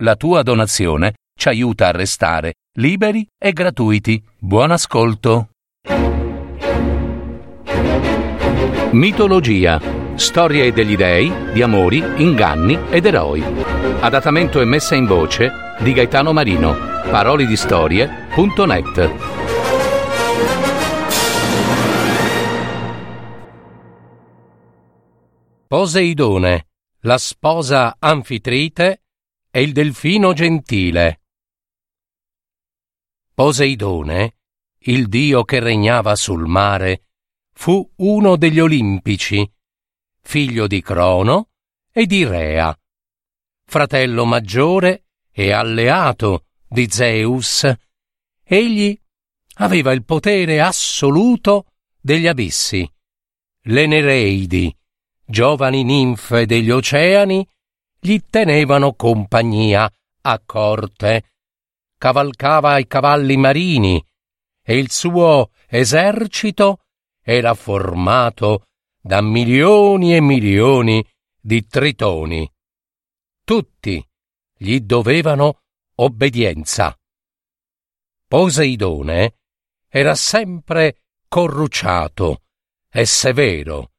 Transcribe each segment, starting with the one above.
La tua donazione ci aiuta a restare liberi e gratuiti. Buon ascolto. Mitologia. Storie degli dei, di amori, inganni ed eroi. Adattamento e messa in voce di Gaetano Marino. Parolidistorie.net. Poseidone, la sposa Anfitrite e il delfino gentile. Poseidone, il dio che regnava sul mare, fu uno degli olimpici, figlio di Crono e di Rea, fratello maggiore e alleato di Zeus. Egli aveva il potere assoluto degli abissi. Le Nereidi, giovani ninfe degli oceani, gli tenevano compagnia a corte. Cavalcava i cavalli marini e il suo esercito era formato da milioni e milioni di tritoni. Tutti gli dovevano obbedienza. Poseidone era sempre corrucciato e severo.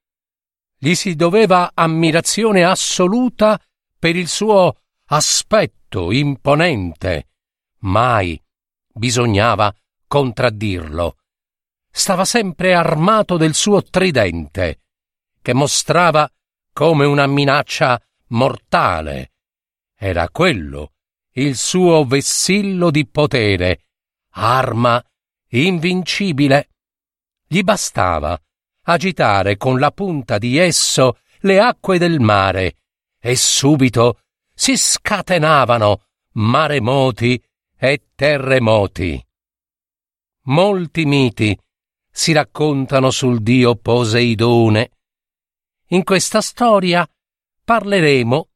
Gli si doveva ammirazione assoluta per il suo aspetto imponente. Mai bisognava contraddirlo. Stava sempre armato del suo tridente, che mostrava come una minaccia mortale. Era quello il suo vessillo di potere, arma invincibile. Gli bastava agitare con la punta di esso le acque del mare e subito si scatenavano maremoti e terremoti. Molti miti si raccontano sul dio Poseidone. In questa storia parleremo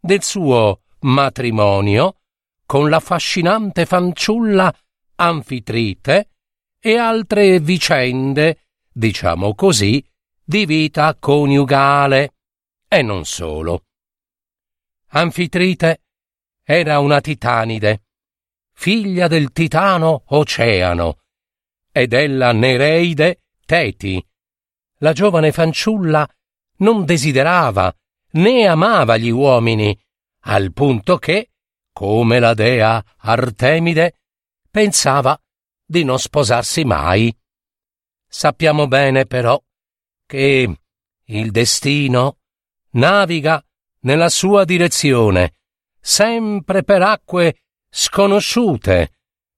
del suo matrimonio con la fascinante fanciulla Anfitrite e altre vicende, diciamo così, di vita coniugale. E non solo. Anfitrite era una titanide, figlia del titano Oceano, ed ella Nereide Teti. La giovane fanciulla non desiderava né amava gli uomini, al punto che, come la dea Artemide, pensava di non sposarsi mai. Sappiamo bene però che il destino naviga nella sua direzione, sempre per acque sconosciute,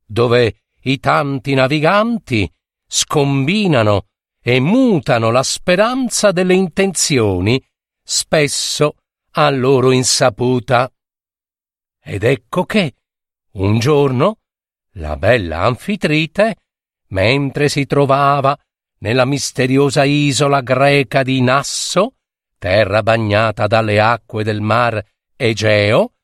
dove i tanti naviganti scombinano e mutano la speranza delle intenzioni, spesso a loro insaputa. Ed ecco che, un giorno, la bella Anfitrite, mentre si trovava nella misteriosa isola greca di Nasso, terra bagnata dalle acque del mar Egeo,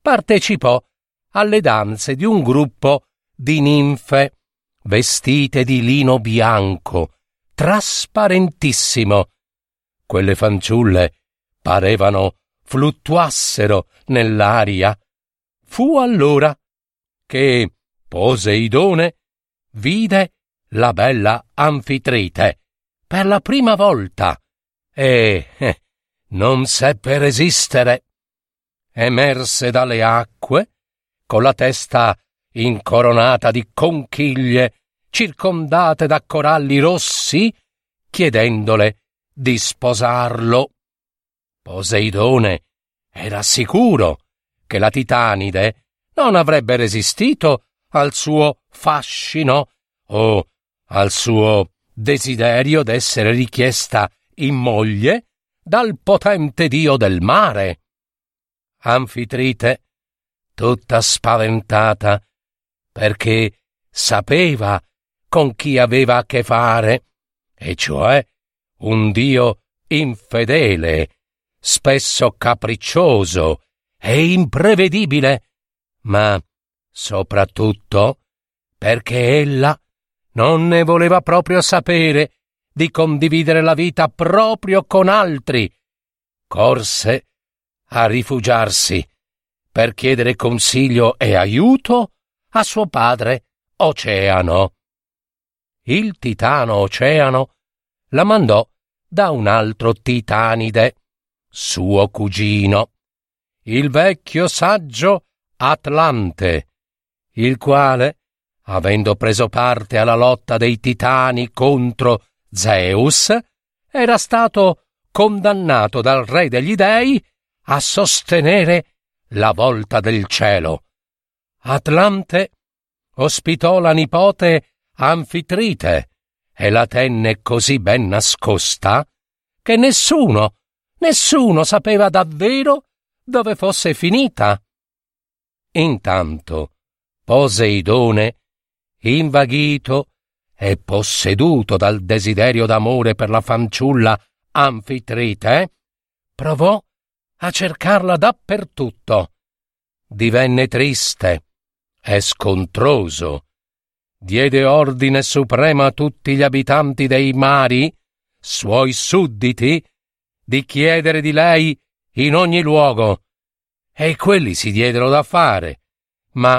partecipò alle danze di un gruppo di ninfe vestite di lino bianco, trasparentissimo. Quelle fanciulle parevano fluttuassero nell'aria. Fu allora che Poseidone vide la bella Anfitrite per la prima volta e eh, non seppe resistere. Emerse dalle acque, con la testa incoronata di conchiglie, circondate da coralli rossi, chiedendole di sposarlo. Poseidone era sicuro che la Titanide non avrebbe resistito al suo fascino o al suo desiderio d'essere richiesta in moglie dal potente dio del mare. Anfitrite, tutta spaventata, perché sapeva con chi aveva a che fare, e cioè un dio infedele, spesso capriccioso e imprevedibile, ma soprattutto perché ella non ne voleva proprio sapere di condividere la vita proprio con altri. Corse a rifugiarsi per chiedere consiglio e aiuto a suo padre Oceano. Il titano Oceano la mandò da un altro titanide, suo cugino, il vecchio saggio Atlante, il quale, avendo preso parte alla lotta dei titani contro Zeus, era stato condannato dal re degli dei a sostenere la volta del cielo. Atlante ospitò la nipote Anfitrite e la tenne così ben nascosta che nessuno, nessuno sapeva davvero dove fosse finita. Intanto Poseidone, invaghito e posseduto dal desiderio d'amore per la fanciulla Anfitrite, provò a cercarla dappertutto. Divenne triste e scontroso. Diede ordine supremo a tutti gli abitanti dei mari, suoi sudditi, di chiedere di lei in ogni luogo. E quelli si diedero da fare. Ma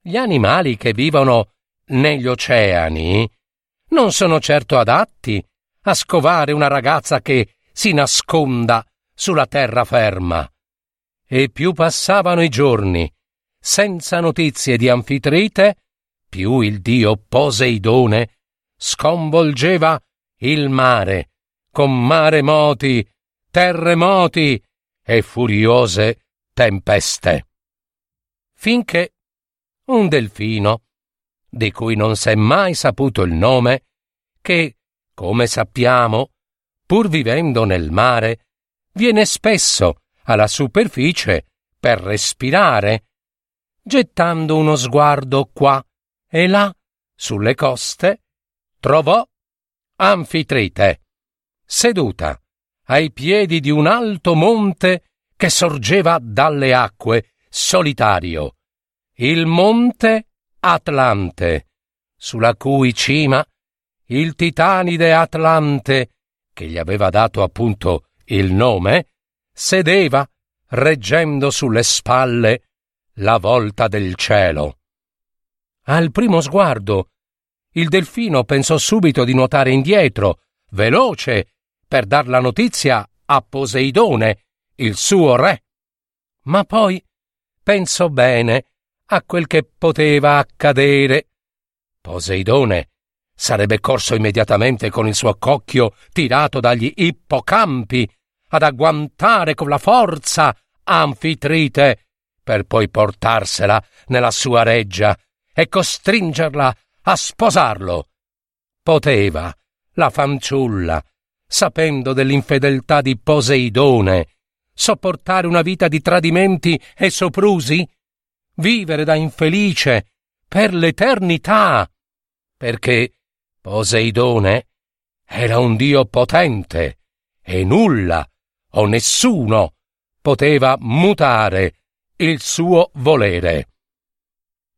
gli animali che vivono negli oceani non sono certo adatti a scovare una ragazza che si nasconda sulla terraferma. E più passavano i giorni senza notizie di Anfitrite, più il dio Poseidone sconvolgeva il mare con maremoti, terremoti e furiose tempeste. Finché un delfino, di cui non s'è mai saputo il nome, che, come sappiamo, pur vivendo nel mare, viene spesso alla superficie per respirare, gettando uno sguardo qua e là sulle coste, trovò Anfitrite, seduta ai piedi di un alto monte che sorgeva dalle acque, solitario, il monte Atlante, sulla cui cima il titanide Atlante, che gli aveva dato appunto il nome, sedeva reggendo sulle spalle la volta del cielo. Al primo sguardo, il delfino pensò subito di nuotare indietro, veloce, per dar la notizia a Poseidone, il suo re. Ma poi pensò bene a quel che poteva accadere. Poseidone sarebbe corso immediatamente con il suo cocchio tirato dagli ippocampi ad agguantare con la forza Anfitrite per poi portarsela nella sua reggia e costringerla a sposarlo. Poteva la fanciulla, sapendo dell'infedeltà di Poseidone, sopportare una vita di tradimenti e soprusi? Vivere da infelice per l'eternità? Perché Poseidone era un dio potente e nulla o nessuno poteva mutare il suo volere.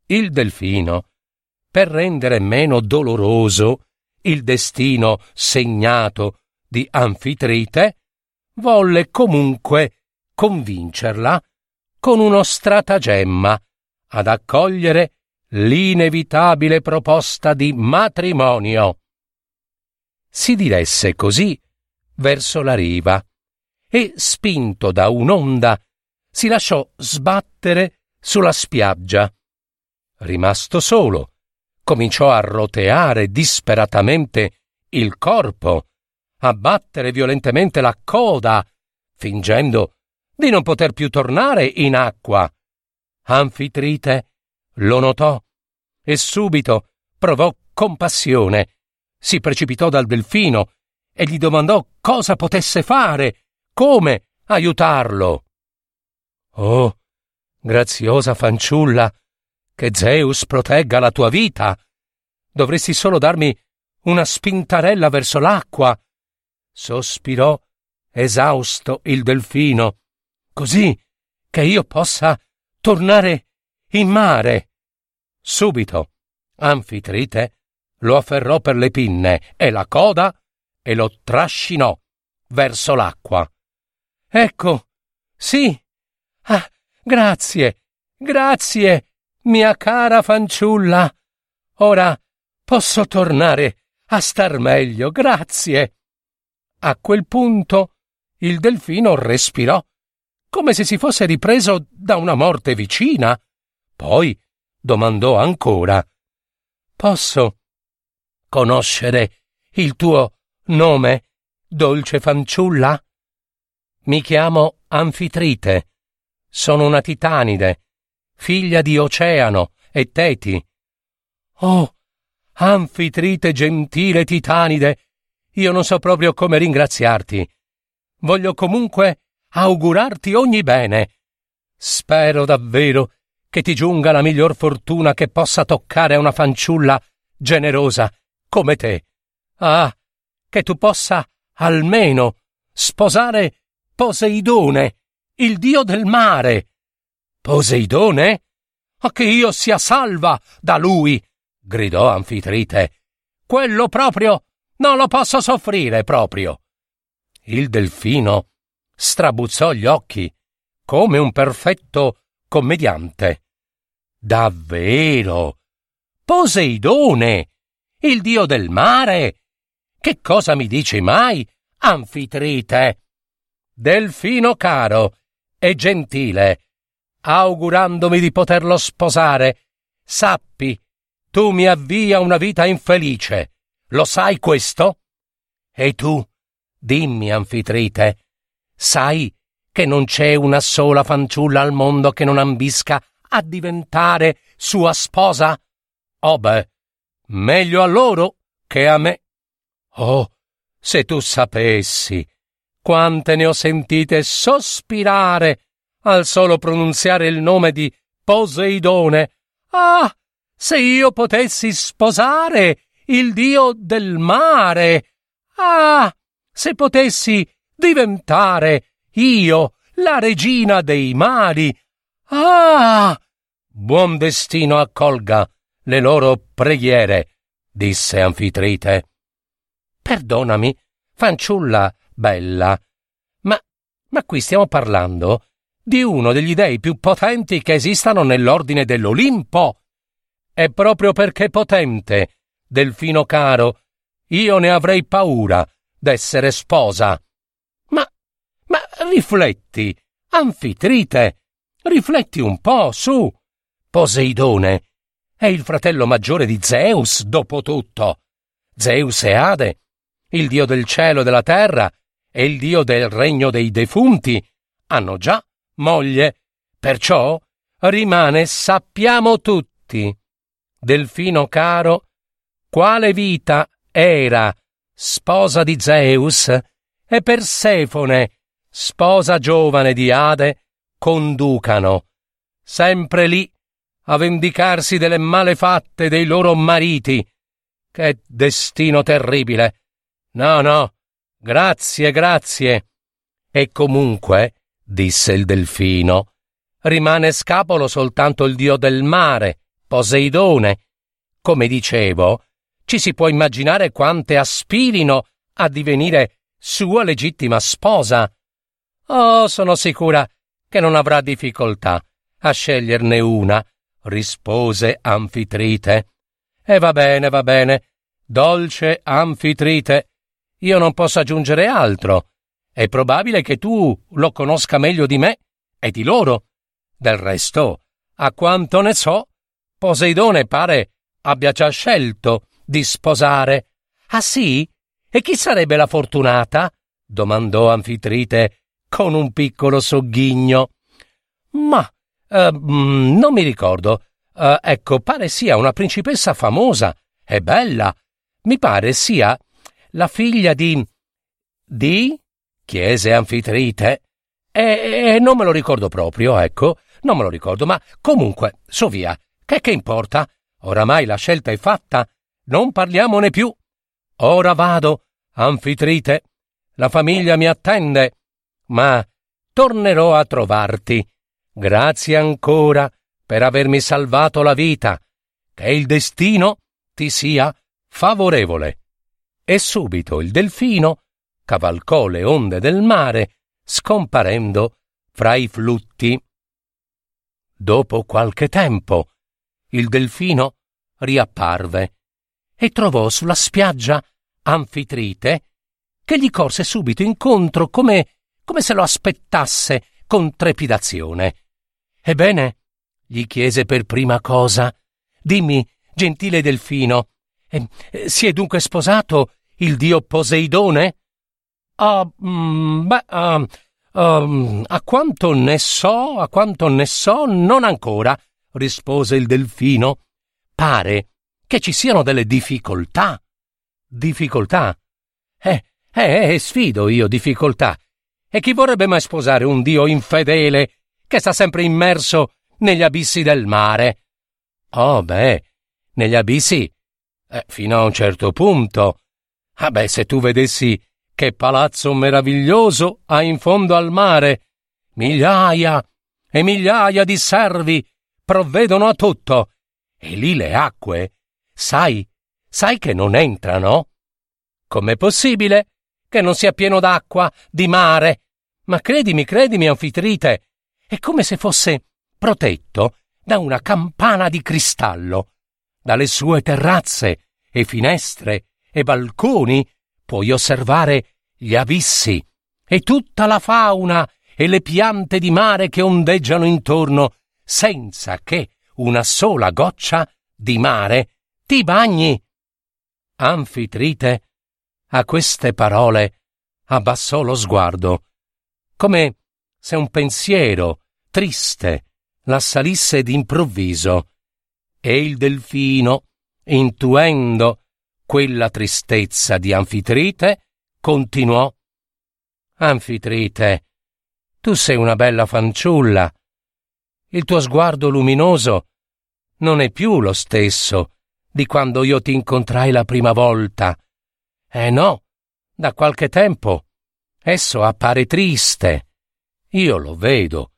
Il delfino, per rendere meno doloroso il destino segnato di Anfitrite, volle comunque convincerla con uno stratagemma ad accogliere l'inevitabile proposta di matrimonio. Si diresse così verso la riva e, spinto da un'onda, si lasciò sbattere sulla spiaggia. Rimasto solo, cominciò a roteare disperatamente il corpo, a battere violentemente la coda, fingendo di non poter più tornare in acqua. Anfitrite lo notò e subito provò compassione. Si precipitò dal delfino e gli domandò cosa potesse fare, come aiutarlo. Oh, graziosa fanciulla, che Zeus protegga la tua vita. Dovresti solo darmi una spintarella verso l'acqua. Sospirò esausto il delfino, così che io possa tornare in mare. Subito Anfitrite lo afferrò per le pinne e la coda e lo trascinò verso l'acqua. Ecco, sì. Ah, grazie, grazie, mia cara fanciulla. Ora posso tornare a star meglio, grazie. A quel punto il delfino respirò, come se si fosse ripreso da una morte vicina. Poi domandò ancora Posso conoscere il tuo nome, dolce fanciulla? Mi chiamo Anfitrite. Sono una titanide, figlia di Oceano e Teti. Oh, Anfitrite gentile titanide, io non so proprio come ringraziarti. Voglio comunque augurarti ogni bene. Spero davvero che ti giunga la miglior fortuna che possa toccare a una fanciulla generosa come te. Ah, che tu possa almeno sposare Poseidone, il dio del mare. Poseidone? A che io sia salva da lui! gridò Anfitrite. Quello proprio non lo posso soffrire proprio. Il delfino strabuzzò gli occhi come un perfetto commediante. Davvero? Poseidone, il dio del mare. Che cosa mi dici mai, Anfitrite? Delfino caro e gentile, augurandomi di poterlo sposare, sappi, tu mi avvia una vita infelice. Lo sai questo? E tu, dimmi, Anfitrite, sai che non c'è una sola fanciulla al mondo che non ambisca a diventare sua sposa? Oh beh, meglio a loro che a me. Oh, se tu sapessi quante ne ho sentite sospirare al solo pronunziare il nome di Poseidone. Ah, se io potessi sposare il dio del mare. Ah, se potessi diventare io la regina dei mari. Ah! Buon destino accolga le loro preghiere, disse Anfitrite. Perdonami, fanciulla bella. Ma, ma qui stiamo parlando di uno degli dei più potenti che esistano nell'ordine dell'Olimpo. E proprio perché potente, Delfino caro, io ne avrei paura d'essere sposa. Ma, rifletti, Anfitrite, rifletti un po', su. Poseidone è il fratello maggiore di Zeus, dopo tutto. Zeus e Ade, il dio del cielo e della terra, e il dio del regno dei defunti hanno già moglie, perciò rimane, sappiamo tutti, Delfino caro, quale vita era sposa di Zeus e Persefone, sposa giovane di Ade, conducano, sempre lì, a vendicarsi delle malefatte dei loro mariti. Che destino terribile! No, no, Grazie, grazie. E comunque, disse il delfino, rimane scapolo soltanto il dio del mare, Poseidone. Come dicevo, ci si può immaginare quante aspirino a divenire sua legittima sposa. Oh, sono sicura che non avrà difficoltà a sceglierne una, rispose Anfitrite. E va bene, va bene, dolce Anfitrite, io non posso aggiungere altro. È probabile che tu lo conosca meglio di me e di loro. Del resto, a quanto ne so, Poseidone pare abbia già scelto di sposare. Ah sì? E chi sarebbe la fortunata? domandò Anfitrite con un piccolo sogghigno. Ma uh, non mi ricordo. Uh, ecco, pare sia una principessa famosa e bella. Mi pare sia la figlia di... di? chiese Anfitrite. E, e non me lo ricordo proprio, ecco, non me lo ricordo, ma comunque, so via. Che che importa? Oramai la scelta è fatta, non parliamone più. Ora vado, Anfitrite. La famiglia mi attende, ma tornerò a trovarti. Grazie ancora per avermi salvato la vita. Che il destino ti sia favorevole e subito il delfino cavalcò le onde del mare, scomparendo fra i flutti. Dopo qualche tempo, il delfino riapparve e trovò sulla spiaggia Anfitrite, che gli corse subito incontro come, come se lo aspettasse con trepidazione. Ebbene, gli chiese per prima cosa, dimmi, gentile delfino, eh, si è dunque sposato il dio Poseidone? Ah, mm, beh, ah, um, a quanto ne so, a quanto ne so, non ancora, rispose il delfino. Pare che ci siano delle difficoltà. Difficoltà? Eh, eh, eh, sfido io difficoltà. E chi vorrebbe mai sposare un dio infedele che sta sempre immerso negli abissi del mare? Oh, beh, negli abissi, eh, fino a un certo punto. Ah, beh, se tu vedessi che palazzo meraviglioso ha in fondo al mare. Migliaia e migliaia di servi provvedono a tutto. E lì le acque, sai, sai che non entrano? Com'è possibile che non sia pieno d'acqua, di mare? Ma credimi, credimi, Anfitrite, è come se fosse protetto da una campana di cristallo. Dalle sue terrazze e finestre e balconi puoi osservare gli abissi e tutta la fauna e le piante di mare che ondeggiano intorno senza che una sola goccia di mare ti bagni. Anfitrite, a queste parole, abbassò lo sguardo, come se un pensiero triste l'assalisse d'improvviso, e il delfino, intuendo quella tristezza di Anfitrite, continuò. Anfitrite, tu sei una bella fanciulla. Il tuo sguardo luminoso non è più lo stesso di quando io ti incontrai la prima volta. Eh no, da qualche tempo esso appare triste. Io lo vedo.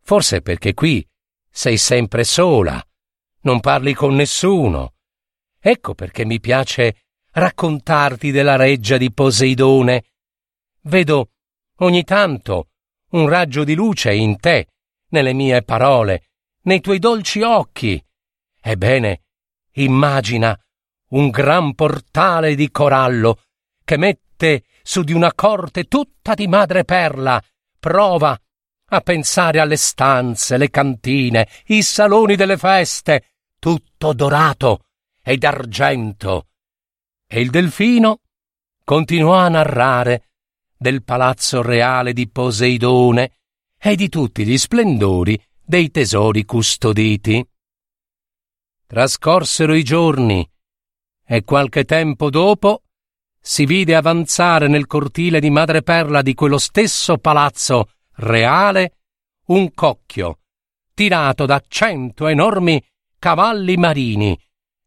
Forse perché qui sei sempre sola, non parli con nessuno. Ecco perché mi piace raccontarti della reggia di Poseidone. Vedo ogni tanto un raggio di luce in te, nelle mie parole, nei tuoi dolci occhi. Ebbene, immagina un gran portale di corallo che mette su di una corte tutta di madreperla. Prova a pensare alle stanze, le cantine, i saloni delle feste, tutto dorato e d'argento. E il delfino continuò a narrare del palazzo reale di Poseidone e di tutti gli splendori dei tesori custoditi. Trascorsero i giorni e qualche tempo dopo si vide avanzare nel cortile di madreperla di quello stesso palazzo reale un cocchio tirato da cento enormi cavalli marini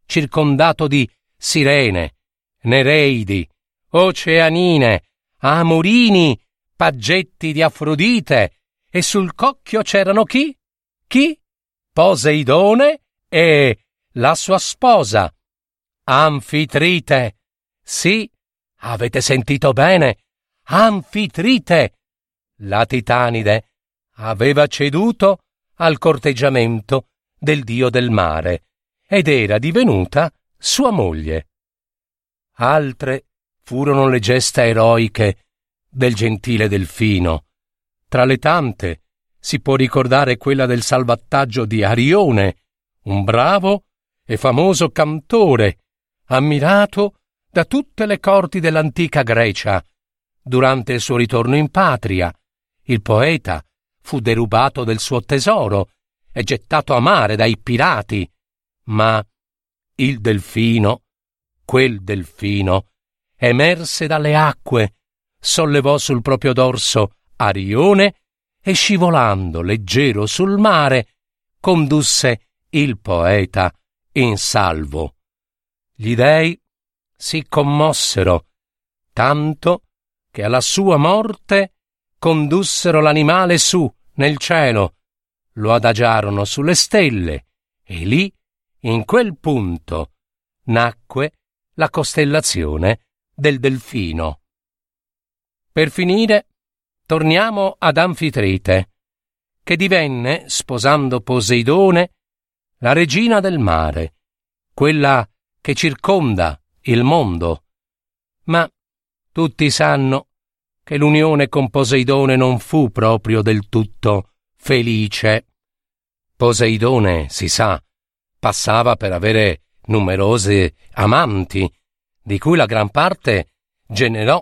circondato di sirene, nereidi, oceanine, amorini, paggetti di Afrodite, e sul cocchio c'erano chi? Chi? Poseidone e la sua sposa, Anfitrite. Sì, avete sentito bene, Anfitrite. La Titanide aveva ceduto al corteggiamento del dio del mare ed era divenuta sua moglie. Altre furono le gesta eroiche del gentile delfino. Tra le tante si può ricordare quella del salvataggio di Arione, un bravo e famoso cantore, ammirato da tutte le corti dell'antica Grecia. Durante il suo ritorno in patria, il poeta fu derubato del suo tesoro e gettato a mare dai pirati, ma il delfino, quel delfino, emerse dalle acque, sollevò sul proprio dorso Arione e scivolando leggero sul mare, condusse il poeta in salvo. Gli dei si commossero, tanto che alla sua morte condussero l'animale su nel cielo, lo adagiarono sulle stelle e lì in quel punto nacque la costellazione del delfino. Per finire, torniamo ad Anfitrite, che divenne, sposando Poseidone, la regina del mare, quella che circonda il mondo. Ma tutti sanno che l'unione con Poseidone non fu proprio del tutto felice. Poseidone, si sa, passava per avere numerose amanti, di cui la gran parte generò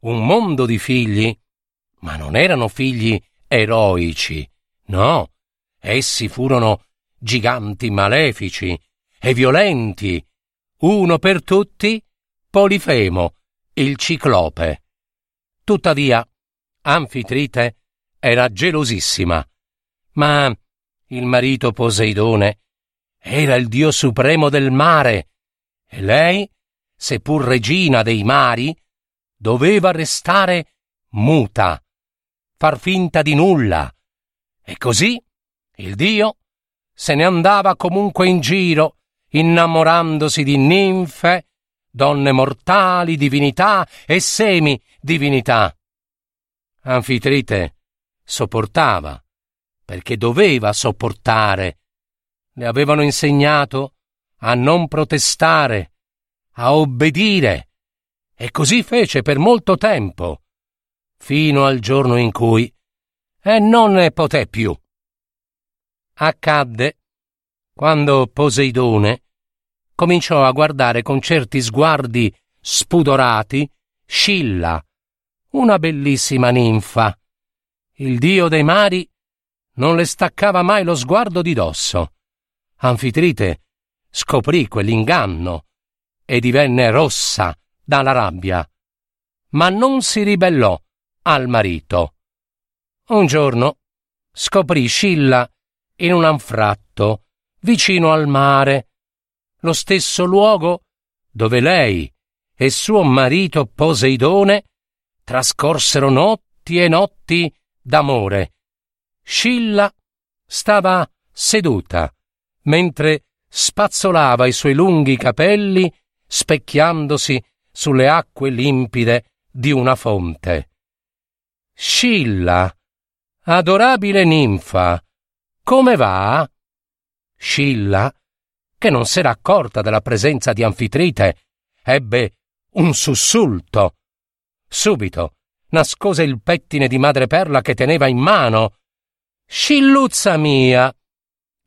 un mondo di figli, ma non erano figli eroici, no, essi furono giganti malefici e violenti, uno per tutti, Polifemo, il ciclope. Tuttavia, Anfitrite era gelosissima, ma il marito Poseidone era il dio supremo del mare e lei, seppur regina dei mari, doveva restare muta, far finta di nulla. E così il dio se ne andava comunque in giro, innamorandosi di ninfe, donne mortali, divinità e semi-divinità. Anfitrite sopportava, perché doveva sopportare. Le avevano insegnato a non protestare, a obbedire, e così fece per molto tempo, fino al giorno in cui e non ne poté più. Accadde quando Poseidone cominciò a guardare con certi sguardi spudorati Scilla, una bellissima ninfa. Il dio dei mari non le staccava mai lo sguardo di dosso. Anfitrite scoprì quell'inganno e divenne rossa dalla rabbia, ma non si ribellò al marito. Un giorno scoprì Scilla in un anfratto vicino al mare, lo stesso luogo dove lei e suo marito Poseidone trascorsero notti e notti d'amore. Scilla stava seduta, mentre spazzolava i suoi lunghi capelli specchiandosi sulle acque limpide di una fonte. Scilla, adorabile ninfa, come va? Scilla, che non s'era accorta della presenza di Anfitrite, ebbe un sussulto. Subito nascose il pettine di madreperla che teneva in mano. Scilluzza mia,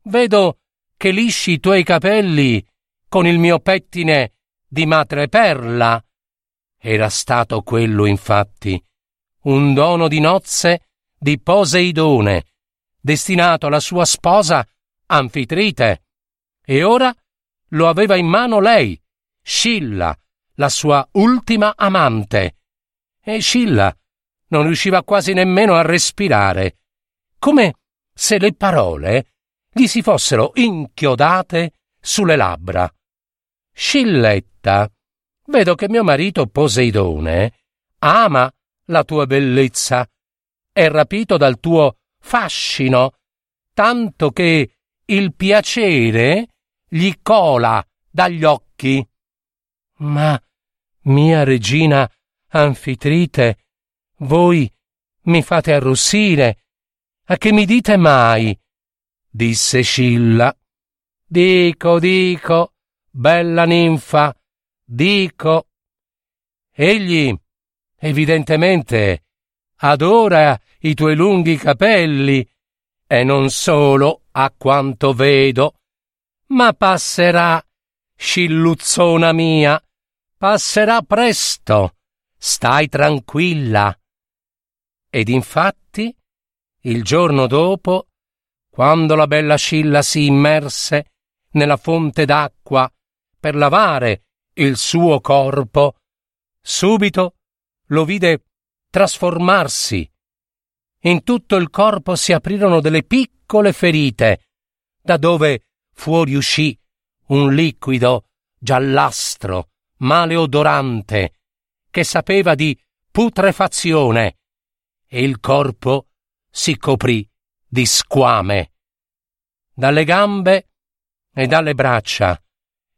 vedo che lisci i tuoi capelli con il mio pettine di madreperla. Era stato quello, infatti, un dono di nozze di Poseidone, destinato alla sua sposa Anfitrite. E ora lo aveva in mano lei, Scilla, la sua ultima amante. E Scilla non riusciva quasi nemmeno a respirare, come se le parole gli si fossero inchiodate sulle labbra. Scilletta, vedo che mio marito Poseidone ama la tua bellezza, è rapito dal tuo fascino, tanto che il piacere gli cola dagli occhi. Ma, mia regina Anfitrite, voi mi fate arrossire. A che mi dite mai? disse Scilla. Dico, dico, bella ninfa, dico. Egli, evidentemente, adora i tuoi lunghi capelli, e non solo a quanto vedo, ma passerà, scilluzzona mia, passerà presto, stai tranquilla. Ed infatti, il giorno dopo, quando la bella Scilla si immerse nella fonte d'acqua per lavare il suo corpo, subito lo vide trasformarsi in tutto il corpo si aprirono delle piccole ferite, da dove fuoriuscì un liquido giallastro, maleodorante, che sapeva di putrefazione, e il corpo si coprì di squame. Dalle gambe e dalle braccia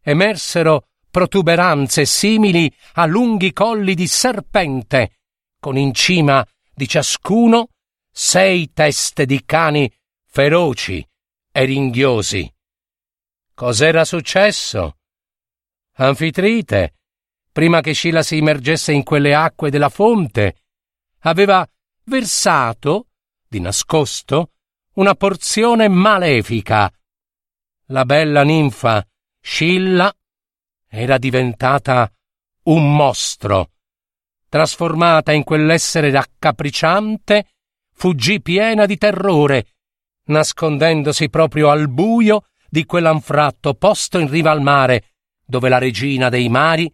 emersero protuberanze simili a lunghi colli di serpente, con in cima di ciascuno sei teste di cani feroci e ringhiosi. Cos'era successo? Anfitrite, prima che Scila si immergesse in quelle acque della fonte, aveva versato, di nascosto, una porzione malefica. La bella ninfa Scilla era diventata un mostro. Trasformata in quell'essere raccapricciante, fuggì piena di terrore, nascondendosi proprio al buio di quell'anfratto posto in riva al mare, dove la regina dei mari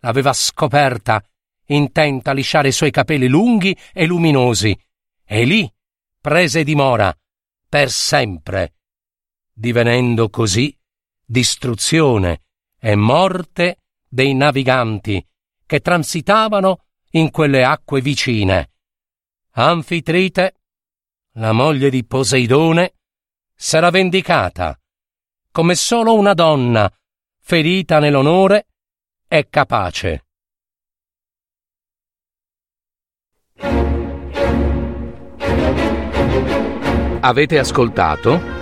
l'aveva scoperta, intenta a lisciare i suoi capelli lunghi e luminosi, e lì prese dimora per sempre, divenendo così distruzione e morte dei naviganti che transitavano in quelle acque vicine. Anfitrite, la moglie di Poseidone, s'era vendicata, come solo una donna, ferita nell'onore, è capace. Avete ascoltato